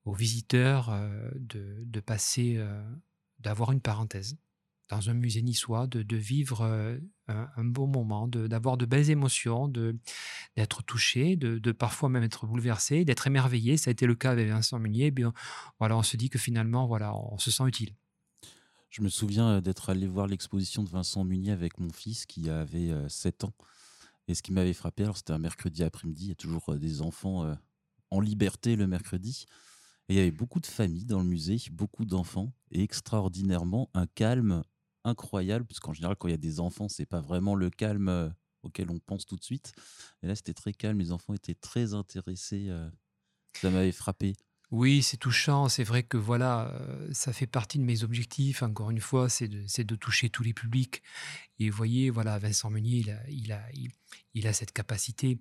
aux visiteurs euh, de, passer, euh, d'avoir une parenthèse, dans un musée niçois, de, de vivre euh, un, bon moment, d'avoir de, belles émotions, d'être touché, de, de, parfois même être bouleversé, d'être émerveillé. Ça a été le cas avec Vincent Meunier. Bien, voilà, on se dit que finalement, voilà, on se sent utile. Je me souviens euh, d'être allé voir l'exposition de Vincent Munier avec mon fils qui avait 7 euh, ans. Et ce qui m'avait frappé, alors c'était un mercredi après-midi, il y a toujours des enfants en liberté le mercredi. Et il y avait beaucoup de familles dans le musée, beaucoup d'enfants, et extraordinairement un calme incroyable, parce qu'en général, quand il y a des enfants, c'est pas vraiment le calme euh, auquel on pense tout de suite. Et là, c'était très calme. Les enfants étaient très intéressés. Euh, ça m'avait frappé. Oui, c'est touchant. C'est vrai que voilà, euh, ça fait partie de mes objectifs. Encore une fois, c'est de, toucher tous les publics. Et vous voyez, voilà, Vincent Meunier, il a, cette capacité.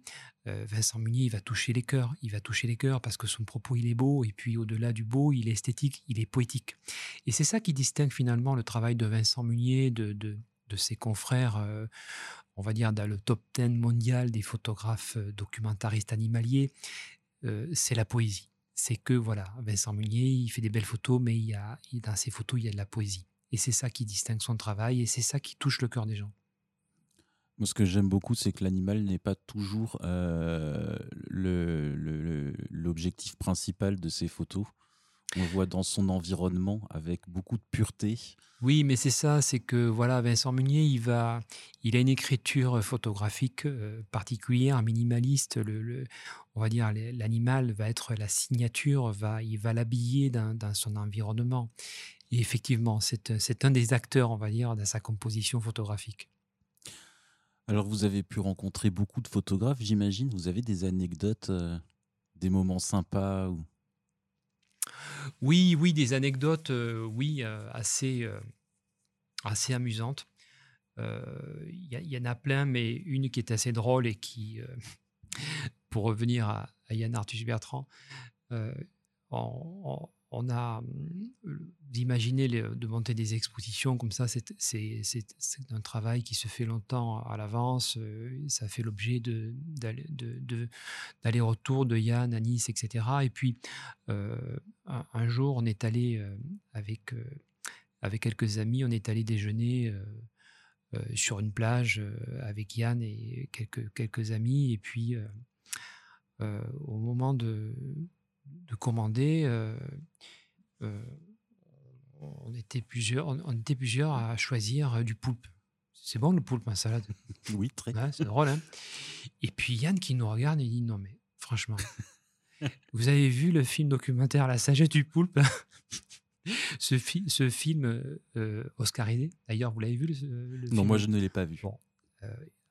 Euh, Vincent Meunier, il va toucher les cœurs. Il va toucher les cœurs parce que son propos, il est beau. Et puis, au-delà du beau, il est esthétique, il est poétique. Et c'est ça qui distingue finalement le travail de Vincent Meunier de ses confrères, euh, on va dire, dans le top 10 mondial des photographes documentaristes animaliers. c'est la poésie c'est que voilà, Vincent Meunier, il fait des belles photos, mais il y a, dans ses photos, il y a de la poésie. Et c'est ça qui distingue son travail et c'est ça qui touche le cœur des gens. Moi, ce que j'aime beaucoup, c'est que l'animal n'est pas toujours euh, l'objectif principal de ses photos on voit dans son environnement avec beaucoup de pureté. Oui, mais c'est ça, c'est que voilà, Vincent Meunier, il va, il a une écriture photographique euh, particulière, minimaliste. Le, on va dire l'animal va être la signature, va, il va l'habiller dans, son environnement. Et effectivement, c'est un des acteurs, on va dire, dans sa composition photographique. Alors, vous avez pu rencontrer beaucoup de photographes, j'imagine. Vous avez des anecdotes, euh, des moments sympas ou... Oui, oui, des anecdotes, euh, oui, euh, assez, euh, assez amusantes. Il y, en a plein, mais une qui est assez drôle et qui, <laughs> pour revenir à, Yann Arthus Bertrand, en, on a, d'imaginer de monter des expositions comme ça, c'est un travail qui se fait longtemps à l'avance. Euh, ça fait l'objet d'aller-retour de, Yann à Nice, etc. Et puis, euh, un, jour, on est allé euh, avec, quelques amis, on est allé déjeuner sur une plage avec Yann et quelques amis. Et puis, au moment de de commander. Euh, euh, on, était plusieurs, on, était plusieurs à choisir euh, du poulpe. C'est bon le poulpe en salade <laughs> Oui, très. c'est drôle. Hein et puis Yann qui nous regarde et dit non mais franchement, <laughs> vous avez vu le film documentaire La sagesse du poulpe <laughs> ce, ce, film oscarisé, d'ailleurs, vous l'avez vu le, Non, moi je ne l'ai pas vu. Bon,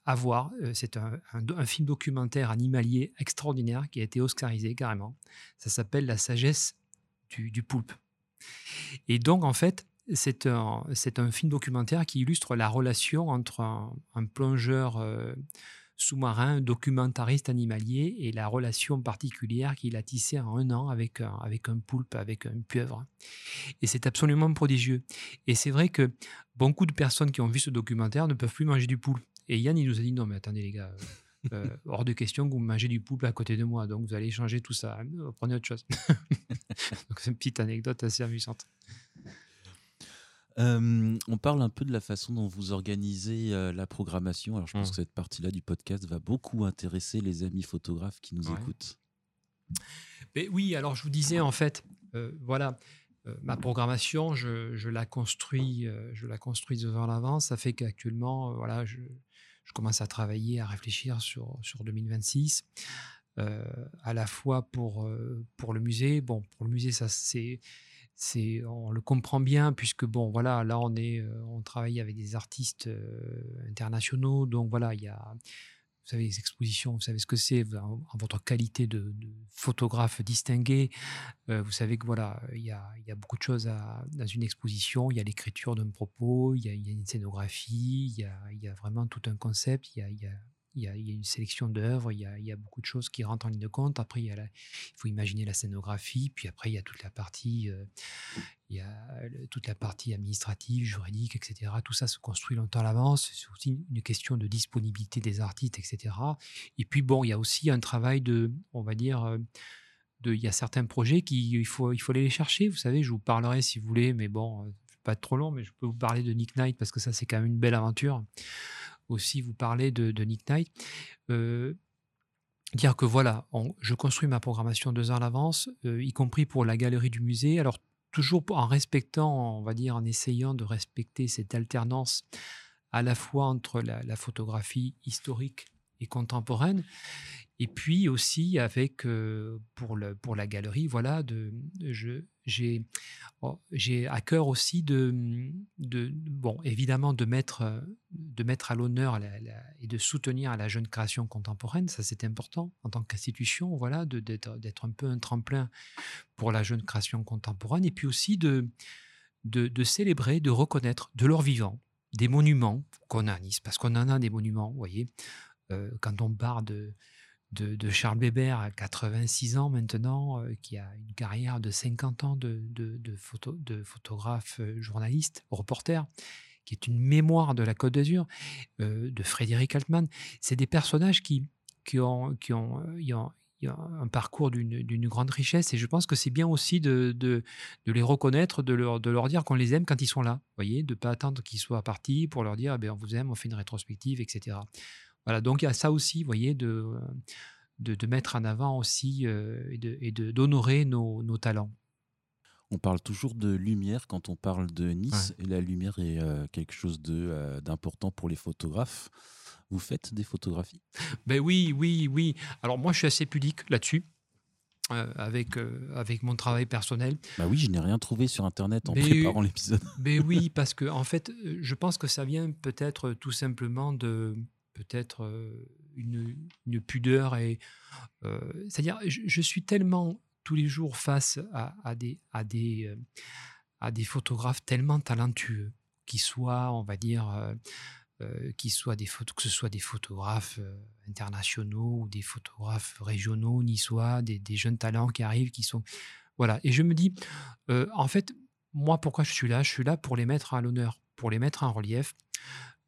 à. Euh, c'est un, film documentaire animalier extraordinaire qui a été oscarisé carrément. Ça s'appelle La sagesse du, poulpe. Et donc, en fait, c'est un, un, film documentaire qui illustre la relation entre un, plongeur euh, sous-marin, documentariste animalier, et la relation particulière qu'il a tissée en un an avec un, avec un poulpe, avec un pieuvre. Et c'est absolument prodigieux. Et c'est vrai que beaucoup de personnes qui ont vu ce documentaire ne peuvent plus manger du poulpe. Et Yann, il nous a dit non, mais attendez, les gars, euh, euh, hors de question que vous mangez du poulpe à côté de moi. Donc, vous allez changer tout ça. Euh, prenez autre chose. <laughs> donc, c'est une petite anecdote assez amusante. on parle un peu de la façon dont vous organisez la programmation. Alors, je pense mmh. que cette partie-là du podcast va beaucoup intéresser les amis photographes qui nous écoutent. Mais oui, alors je vous disais en fait, voilà, ma programmation, je, je, la construis, je la construis devant l'avance. Ça fait qu'actuellement, voilà, je, je commence à travailler, à réfléchir sur, sur 2026, euh, à la fois pour, euh, pour le musée. Bon, pour le musée, ça c'est c'est on le comprend bien puisque bon voilà là on est euh, on travaille avec des artistes internationaux donc voilà il y a vous savez, les expositions, vous savez ce que c'est, en, votre qualité de, photographe distingué, euh, vous savez que voilà, il y a, beaucoup de choses dans une exposition. Il y a l'écriture d'un propos, il y, a, une scénographie, il y a, vraiment tout un concept, il y, a, une sélection d'œuvres, il, y a, beaucoup de choses qui rentrent en ligne de compte. Après, il, faut imaginer la scénographie, puis après, il y a toute la partie, euh, il y a toute la partie administrative, juridique, etc. Tout ça se construit longtemps à l'avance. C'est aussi une question de disponibilité des artistes, etc. Et puis, bon, il y a aussi un travail de, on va dire, euh, il y a certains projets qu'il faut, il faut aller les chercher. Vous savez, je vous parlerai si vous voulez, mais bon, euh, pas trop long, mais je peux vous parler de Nick Knight parce que ça, c'est quand même une belle aventure aussi vous parler de, Nick Knight. Euh, dire que voilà, je construis ma programmation deux heures à l'avance, euh, y compris pour la galerie du musée. Alors, toujours en respectant, on va dire, en essayant de respecter cette alternance à la fois entre la, photographie historique et contemporaine, et puis aussi avec, euh, pour, le, pour la galerie, voilà, de, je, j'ai oh, à cœur aussi de, de, bon, évidemment, de mettre, de mettre à l'honneur et de soutenir la jeune création contemporaine. Ça, c'est important en tant qu'institution, voilà, d'être un peu un tremplin pour la jeune création contemporaine. Et puis aussi de, de, de célébrer, de reconnaître de leur vivant des monuments qu'on a à Nice, parce qu'on en a des monuments, voyez. Quand on parle de, de, Charles Weber à 86 ans maintenant, euh, qui a une carrière de 50 ans de, de, photo, de photographe euh, journaliste, reporter, qui est une mémoire de la Côte d'Azur, euh, de Frédéric Altman. C'est des personnages qui, qui, ont, qui, ont, un parcours d'une grande richesse et je pense que c'est bien aussi de, de, les reconnaître, de leur, de leur dire qu'on les aime quand ils sont là. voyez, de ne pas attendre qu'ils soient partis pour leur dire eh ben, on vous aime, on fait une rétrospective, etc. Voilà, donc il y a ça aussi, vous voyez, de, de, mettre en avant aussi euh, et d'honorer nos, nos, talents. On parle toujours de lumière quand on parle de Nice, et la lumière est euh, quelque chose euh, d'important pour les photographes. Vous faites des photographies? Ben oui, oui, oui. Alors moi, je suis assez pudique là-dessus. avec, avec mon travail personnel. Bah oui, je n'ai rien trouvé sur Internet en préparant l'épisode. <laughs> Mais oui, parce que en fait, je pense que ça vient peut-être tout simplement de, peut-être une, pudeur et c'est-à-dire je, suis tellement tous les jours face à, des à des à des photographes tellement talentueux qui soient on va dire qui soient des photos que ce soit des photographes internationaux ou des photographes régionaux niçois des, des jeunes talents qui arrivent qui sont voilà. Et je me dis en fait moi pourquoi je suis là? Je suis là pour les mettre à l'honneur pour les mettre en relief.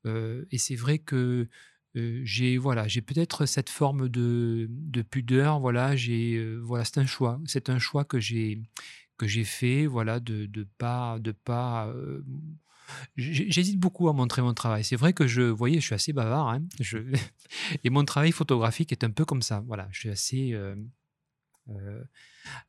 Et c'est vrai que j'ai voilà, j'ai peut-être cette forme de, de, pudeur. Voilà, j'ai voilà, c'est un choix. C'est un choix que j'ai que j'ai fait. Voilà, de de pas de pas. J'hésite beaucoup à montrer mon travail. C'est vrai que je, je suis assez bavard. Hein, <laughs> et mon travail photographique est un peu comme ça. Voilà, je suis assez euh,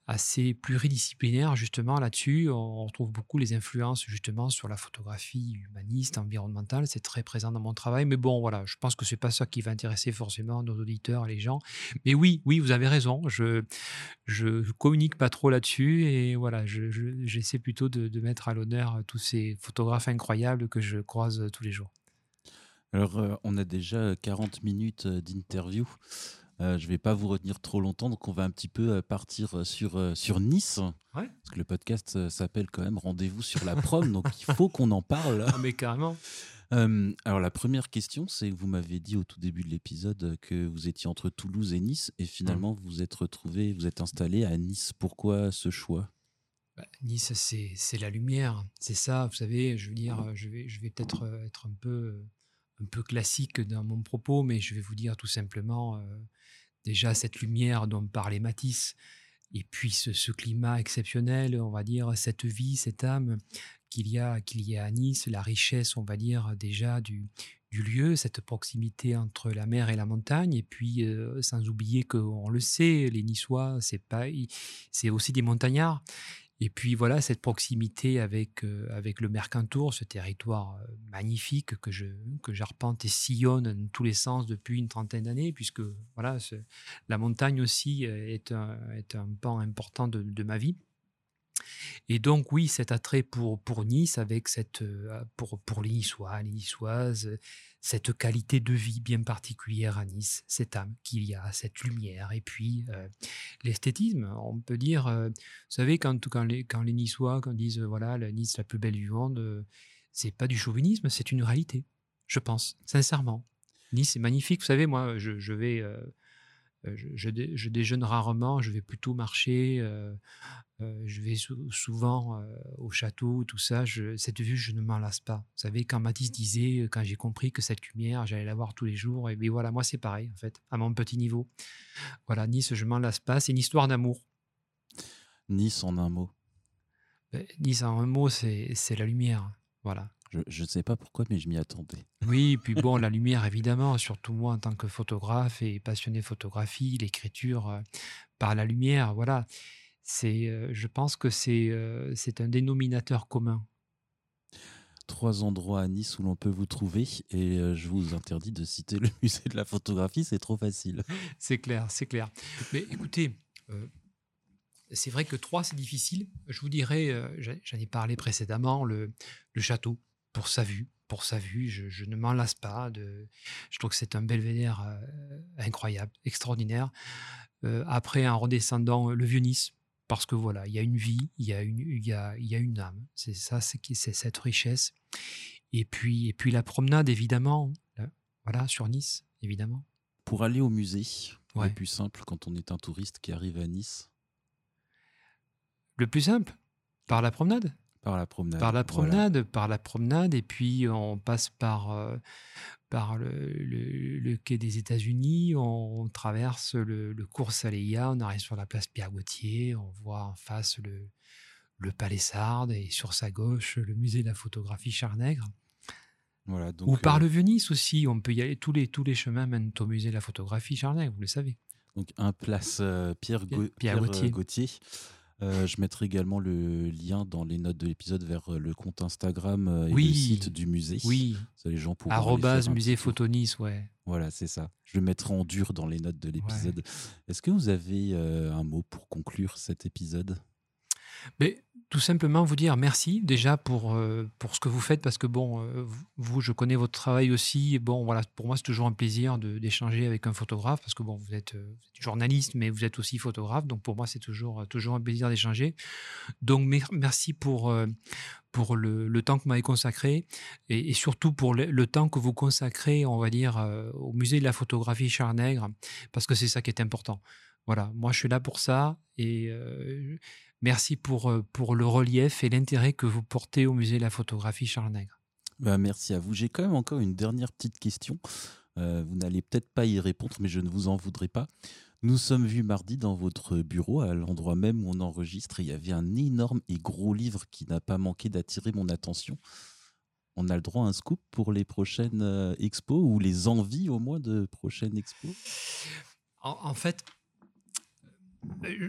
assez pluridisciplinaire justement là-dessus. On retrouve beaucoup les influences justement sur la photographie humaniste, environnementale. C'est très présent dans mon travail. Mais bon, voilà, je pense que c'est pas ça qui va intéresser forcément nos auditeurs, les gens. Mais oui, oui, vous avez raison. Je je communique pas trop là-dessus et voilà, j'essaie plutôt de, de, mettre à l'honneur tous ces photographes incroyables que je croise tous les jours. Alors, euh, on a déjà 40 minutes euh, d'interview. Euh, je ne vais pas vous retenir trop longtemps, donc on va un petit peu euh, partir euh, sur, sur Nice. Parce que le podcast s'appelle quand même Rendez-vous sur la prom, donc il faut qu'on en parle. Ah, mais carrément. alors la première question, c'est que vous m'avez dit au tout début de l'épisode que vous étiez entre Toulouse et Nice, et finalement mmh. vous êtes retrouvé, vous êtes installé à Nice. Pourquoi ce choix? Bah, Nice, c'est la lumière, c'est ça. Vous savez, je veux dire, je vais, je vais peut-être être un peu un peu classique dans mon propos, mais je vais vous dire tout simplement euh, déjà cette lumière dont parlait Matisse, et puis ce, climat exceptionnel, on va dire, cette vie, cette âme qu'il y a qu'il y a à Nice, la richesse, on va dire déjà du, du lieu, cette proximité entre la mer et la montagne, et puis euh, sans oublier qu'on le sait, les Niçois, c'est c'est aussi des montagnards. Et puis voilà, cette proximité avec, euh, avec le Mercantour, ce territoire euh, magnifique que je que j'arpente et sillonne dans tous les sens depuis une trentaine d'années, puisque voilà, la montagne aussi est un, est un pan important de ma vie. Et donc oui, cet attrait pour, pour Nice, avec cette, euh, pour, pour les Niçois, les Niçoises, cette qualité de vie bien particulière à Nice, cette âme qu'il y a, cette lumière, et puis euh, l'esthétisme. On peut dire, euh, vous savez, quand, quand, les, Niçois quand disent, voilà, la Nice la plus belle du monde, c'est pas du chauvinisme, c'est une réalité, je pense, sincèrement. Nice est magnifique, vous savez, moi, je vais euh, je, déjeune rarement, je vais plutôt marcher, euh, euh, je vais souvent au château, tout ça. cette vue, je ne m'en lasse pas. Vous savez, quand Matisse disait, quand j'ai compris que cette lumière, j'allais la voir tous les jours, et bien voilà, moi c'est pareil, en fait, à mon petit niveau. Voilà, Nice, je m'en lasse pas, c'est une histoire d'amour. Nice en un mot. Ben, nice en un mot, c'est la lumière. Voilà. Je ne sais pas pourquoi, mais je m'y attendais. Oui, puis bon, la lumière, évidemment, surtout moi en tant que photographe et passionné de photographie, l'écriture euh, par la lumière, voilà. C'est, euh, je pense que c'est, euh, c'est un dénominateur commun. Trois endroits à Nice où l'on peut vous trouver et je vous interdis de citer le <laughs> musée de la photographie, c'est trop facile. C'est clair, c'est clair. Mais écoutez, c'est vrai que trois, c'est difficile. Je vous dirais, j'en j'en ai parlé précédemment, le, le château, pour sa vue. Pour sa vue, je, je ne m'en lasse pas. De, je trouve que c'est un belvédère euh, incroyable, extraordinaire. Euh, après, en redescendant, le Vieux-Nice, parce que voilà, il y a une vie, il y a une, il y a, il y a une âme. C'est ça, c'est cette richesse. Et puis, et puis la promenade, évidemment. là, voilà, sur Nice, évidemment. Pour aller au musée, Ouais. le plus simple quand on est un touriste qui arrive à Nice, Le plus simple, par la promenade? Par la promenade. Par la Voilà. promenade, par la promenade, et puis on passe par, euh, par le, le- le quai des États-Unis, on traverse le, le cours Saléa, on arrive sur la place Pierre-Gauthier, on voit en face le, le Palais Sardes et sur sa gauche le musée de la photographie Charnègre. Voilà, donc, Ou par euh, le Venise aussi, on peut y aller, tous les, tous les chemins mènent au musée de la photographie Charnègre, vous le savez. donc un place euh, Pierre, Pierre euh. Euh, je mettrai également le lien dans les notes de l'épisode vers euh, le compte Instagram euh, et Oui. le site du musée. Oui, Ça, les gens pourront musée petit tour. photo Nice, ouais. Voilà, c'est ça. Je le mettrai en dur dans les notes de l'épisode. Est-ce que vous avez euh, un mot pour conclure cet épisode? Mais tout simplement vous dire merci déjà pour, euh, pour ce que vous faites parce que bon, euh, vous, je connais votre travail aussi. Bon, voilà, pour moi, c'est toujours un plaisir d'échanger avec un photographe parce que bon, vous êtes, euh, vous êtes journaliste, mais vous êtes aussi photographe. Donc pour moi, c'est toujours, toujours un plaisir d'échanger. Donc mer- merci pour, pour le, le temps que vous m'avez consacré et, surtout pour le, temps que vous consacrez, on va dire, au musée de la photographie Charnègre parce que c'est ça qui est important. Voilà, moi je suis là pour ça et merci pour, euh, pour le relief et l'intérêt que vous portez au musée de la photographie Charles-Nègre. Bah, Merci à vous. J'ai quand même encore une dernière petite question. Euh, vous n'allez peut-être pas y répondre, mais je ne vous en voudrais pas. Nous sommes vus mardi dans votre bureau, à l'endroit même où on enregistre, et il y avait un énorme et gros livre qui n'a pas manqué d'attirer mon attention. On a le droit à un scoop pour les prochaines euh, expos, ou les envies au moins de prochaines expos? En, en fait,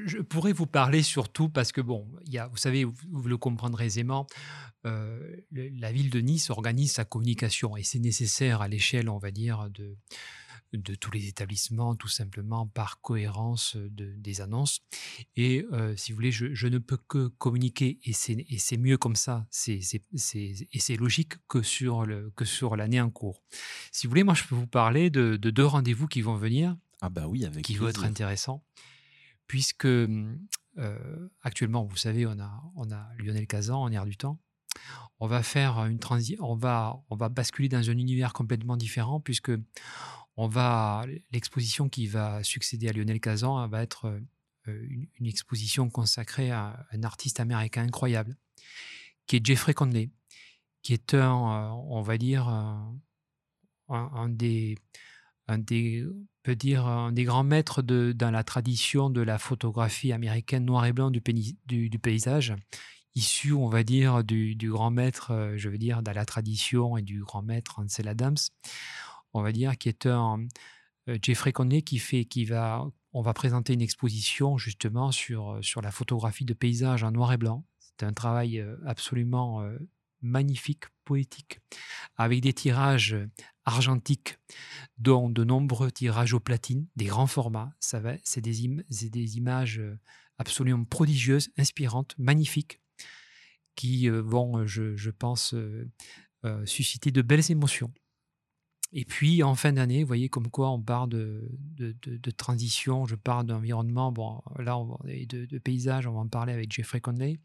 je pourrais vous parler surtout parce que, bon, y a, vous savez, vous, vous le comprendrez aisément, euh, le- la ville de Nice organise sa communication et c'est nécessaire à l'échelle, on va dire, de, de tous les établissements, tout simplement par cohérence de- des annonces. Et euh, si vous voulez, je, je ne peux que communiquer et c'est mieux comme ça, c'est c'est- c'est- et c'est logique que sur le- que sur l'année en cours. Si vous voulez, moi, je peux vous parler de, de deux rendez-vous qui vont venir Ah bah oui, avec qui vont être intéressants, puisque euh, actuellement, vous savez, on a, on a Lionel Kazan en air du temps. On va faire une on va, basculer dans un univers complètement différent, puisque on va l'exposition qui va succéder à Lionel Kazan va être euh, une, exposition consacrée à un artiste américain incroyable, qui est Jeffrey Conley, qui est un, euh, on va dire, un, des, un des, peut dire, un des grands maîtres de, dans la tradition de la photographie américaine noir et blanc du, pays- du, du paysage, issu, on va dire, du, grand maître, euh, je veux dire, dans la tradition et du grand maître Ansel Adams, on va dire, qui est un euh, Jeffrey Conley qui fait, qui va, on va présenter une exposition justement sur, euh, sur la photographie de paysage en noir et blanc. C'est un travail absolument magnifique, poétique, avec des tirages argentiques, dont de nombreux tirages au platine, des grands formats. Ça va, c'est des, des images absolument prodigieuses, inspirantes, magnifiques, qui euh, vont, euh, je, pense, euh, susciter de belles émotions. Et puis, en fin d'année, vous voyez comme quoi on part de, transition, je parle d'environnement, bon, là, de, de paysage, on va en parler avec Jeffrey Conley.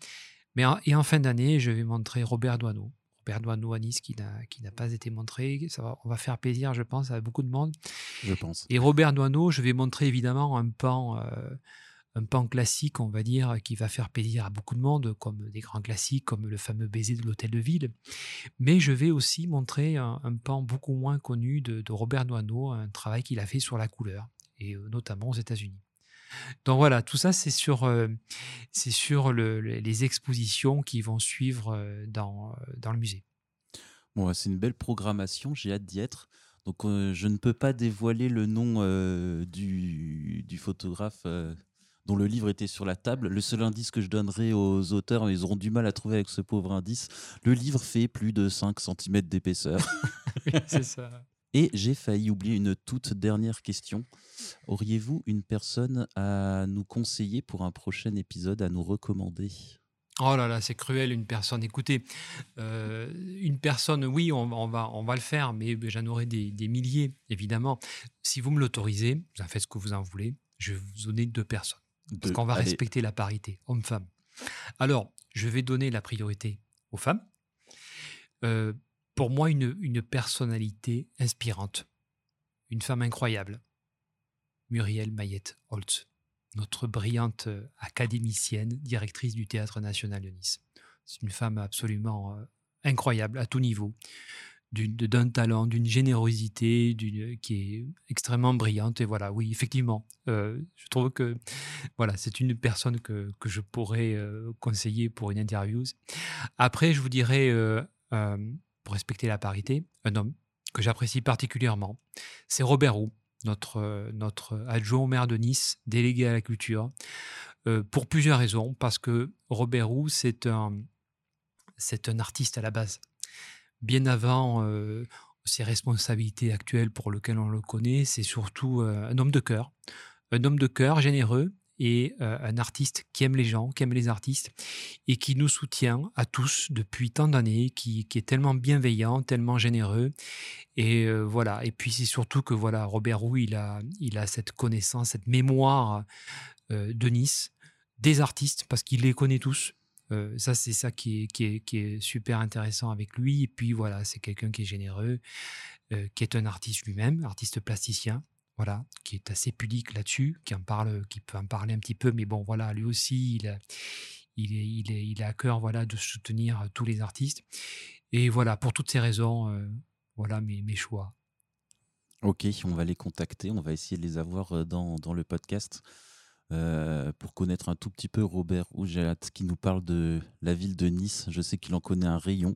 Mais en, et en fin d'année, je vais montrer Robert Doisneau. Robert Doisneau à Nice qui n'a, pas été montré. Ça va, on va faire plaisir, je pense, à beaucoup de monde. Je pense. Et Robert Doisneau, je vais montrer évidemment un pan, euh, un pan classique, on va dire, qui va faire plaisir à beaucoup de monde, comme des grands classiques, comme le fameux baiser de l'hôtel de ville. Mais je vais aussi montrer un, un pan beaucoup moins connu de, de Robert Doisneau, un travail qu'il a fait sur la couleur, et euh, notamment aux États-Unis. Donc voilà, tout ça, c'est sur, euh, c'est sur le- le- les expositions qui vont suivre euh, dans, euh, dans le musée. Bon, bah, c'est une belle programmation, j'ai hâte d'y être. Donc, euh, je ne peux pas dévoiler le nom euh, du, du photographe dont le livre était sur la table. Le seul indice que je donnerai aux auteurs, ils auront du mal à trouver avec ce pauvre indice, le livre fait plus de 5 cm d'épaisseur. <laughs> c'est ça. Et j'ai failli oublier une toute dernière question. Auriez-vous une personne à nous conseiller pour un prochain épisode, à nous recommander? Oh là là, c'est cruel, une personne. Écoutez, euh, une personne, oui, on, va, on va le faire, mais j'en aurai des, milliers, évidemment. Si vous me l'autorisez, vous en faites ce que vous en voulez, je vais vous donner deux personnes. Parce qu'on va respecter la parité, homme-femme. Alors, je vais donner la priorité aux femmes. Euh, pour moi, une, personnalité inspirante, une femme incroyable, Muriel Mayette Holtz notre brillante euh, académicienne, directrice du Théâtre national de Nice. C'est une femme absolument euh, incroyable à tout niveau, d'un talent, d'une générosité, qui est extrêmement brillante. Et voilà, oui, effectivement, euh, je trouve que voilà, c'est une personne que, je pourrais conseiller pour une interview. Après, je vous dirais, pour respecter la parité, un homme que j'apprécie particulièrement, c'est Robert Roux notre, euh, adjoint au maire de Nice, délégué à la culture, euh, pour plusieurs raisons. Parce que Robert Roux, c'est un, c'est un artiste à la base. Bien avant euh, ses responsabilités actuelles pour lesquelles on le connaît, c'est surtout un homme de cœur. Un homme de cœur généreux et un artiste qui aime les gens, qui aime les artistes et qui nous soutient à tous depuis tant d'années, qui, est tellement bienveillant, tellement généreux. Et voilà. Et puis c'est surtout que voilà, Robert Roux, il a, il a cette connaissance, cette mémoire de Nice, des artistes, parce qu'il les connaît tous. ça, c'est ça qui est, super intéressant avec lui. Et puis voilà, c'est quelqu'un qui est généreux, qui est un artiste lui-même, artiste plasticien voilà, qui est assez pudique là-dessus, qui en parle, qui peut en parler un petit peu, mais bon, voilà, lui aussi, il a, il est, il est, il a à cœur, voilà, de soutenir tous les artistes. Et voilà, pour toutes ces raisons, euh, voilà mes, mes, choix. Ok, on va les contacter, on va essayer de les avoir euh, dans, dans le podcast. Euh, pour connaître un tout petit peu Robert Ougelat qui nous parle de la ville de Nice. Je sais qu'il en connaît un rayon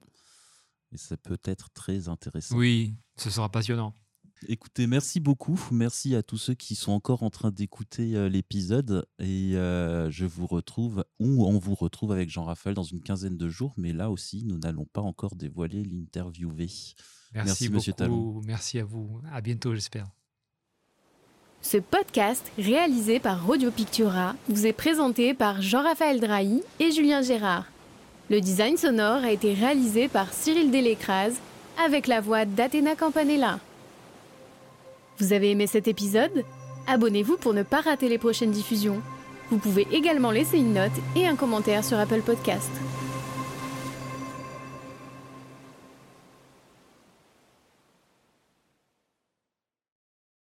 et ça peut être très intéressant. Oui, ce sera passionnant. Écoutez, merci beaucoup. Merci à tous ceux qui sont encore en train d'écouter euh, l'épisode. Et euh, je vous retrouve, ou on vous retrouve avec Jean-Raphaël dans une quinzaine de jours. Mais là aussi, nous n'allons pas encore dévoiler l'interviewé. Merci, Monsieur Talon. Merci à vous. À bientôt, j'espère. Ce podcast, réalisé par Radio Pictura, vous est présenté par Jean-Raphaël Drahi et Julien Gérard. Le design sonore a été réalisé par Cyril Delécrase avec la voix d'Athéna Campanella. Vous avez aimé cet épisode? Abonnez-vous pour ne pas rater les prochaines diffusions. Vous pouvez également laisser une note et un commentaire sur Apple Podcast.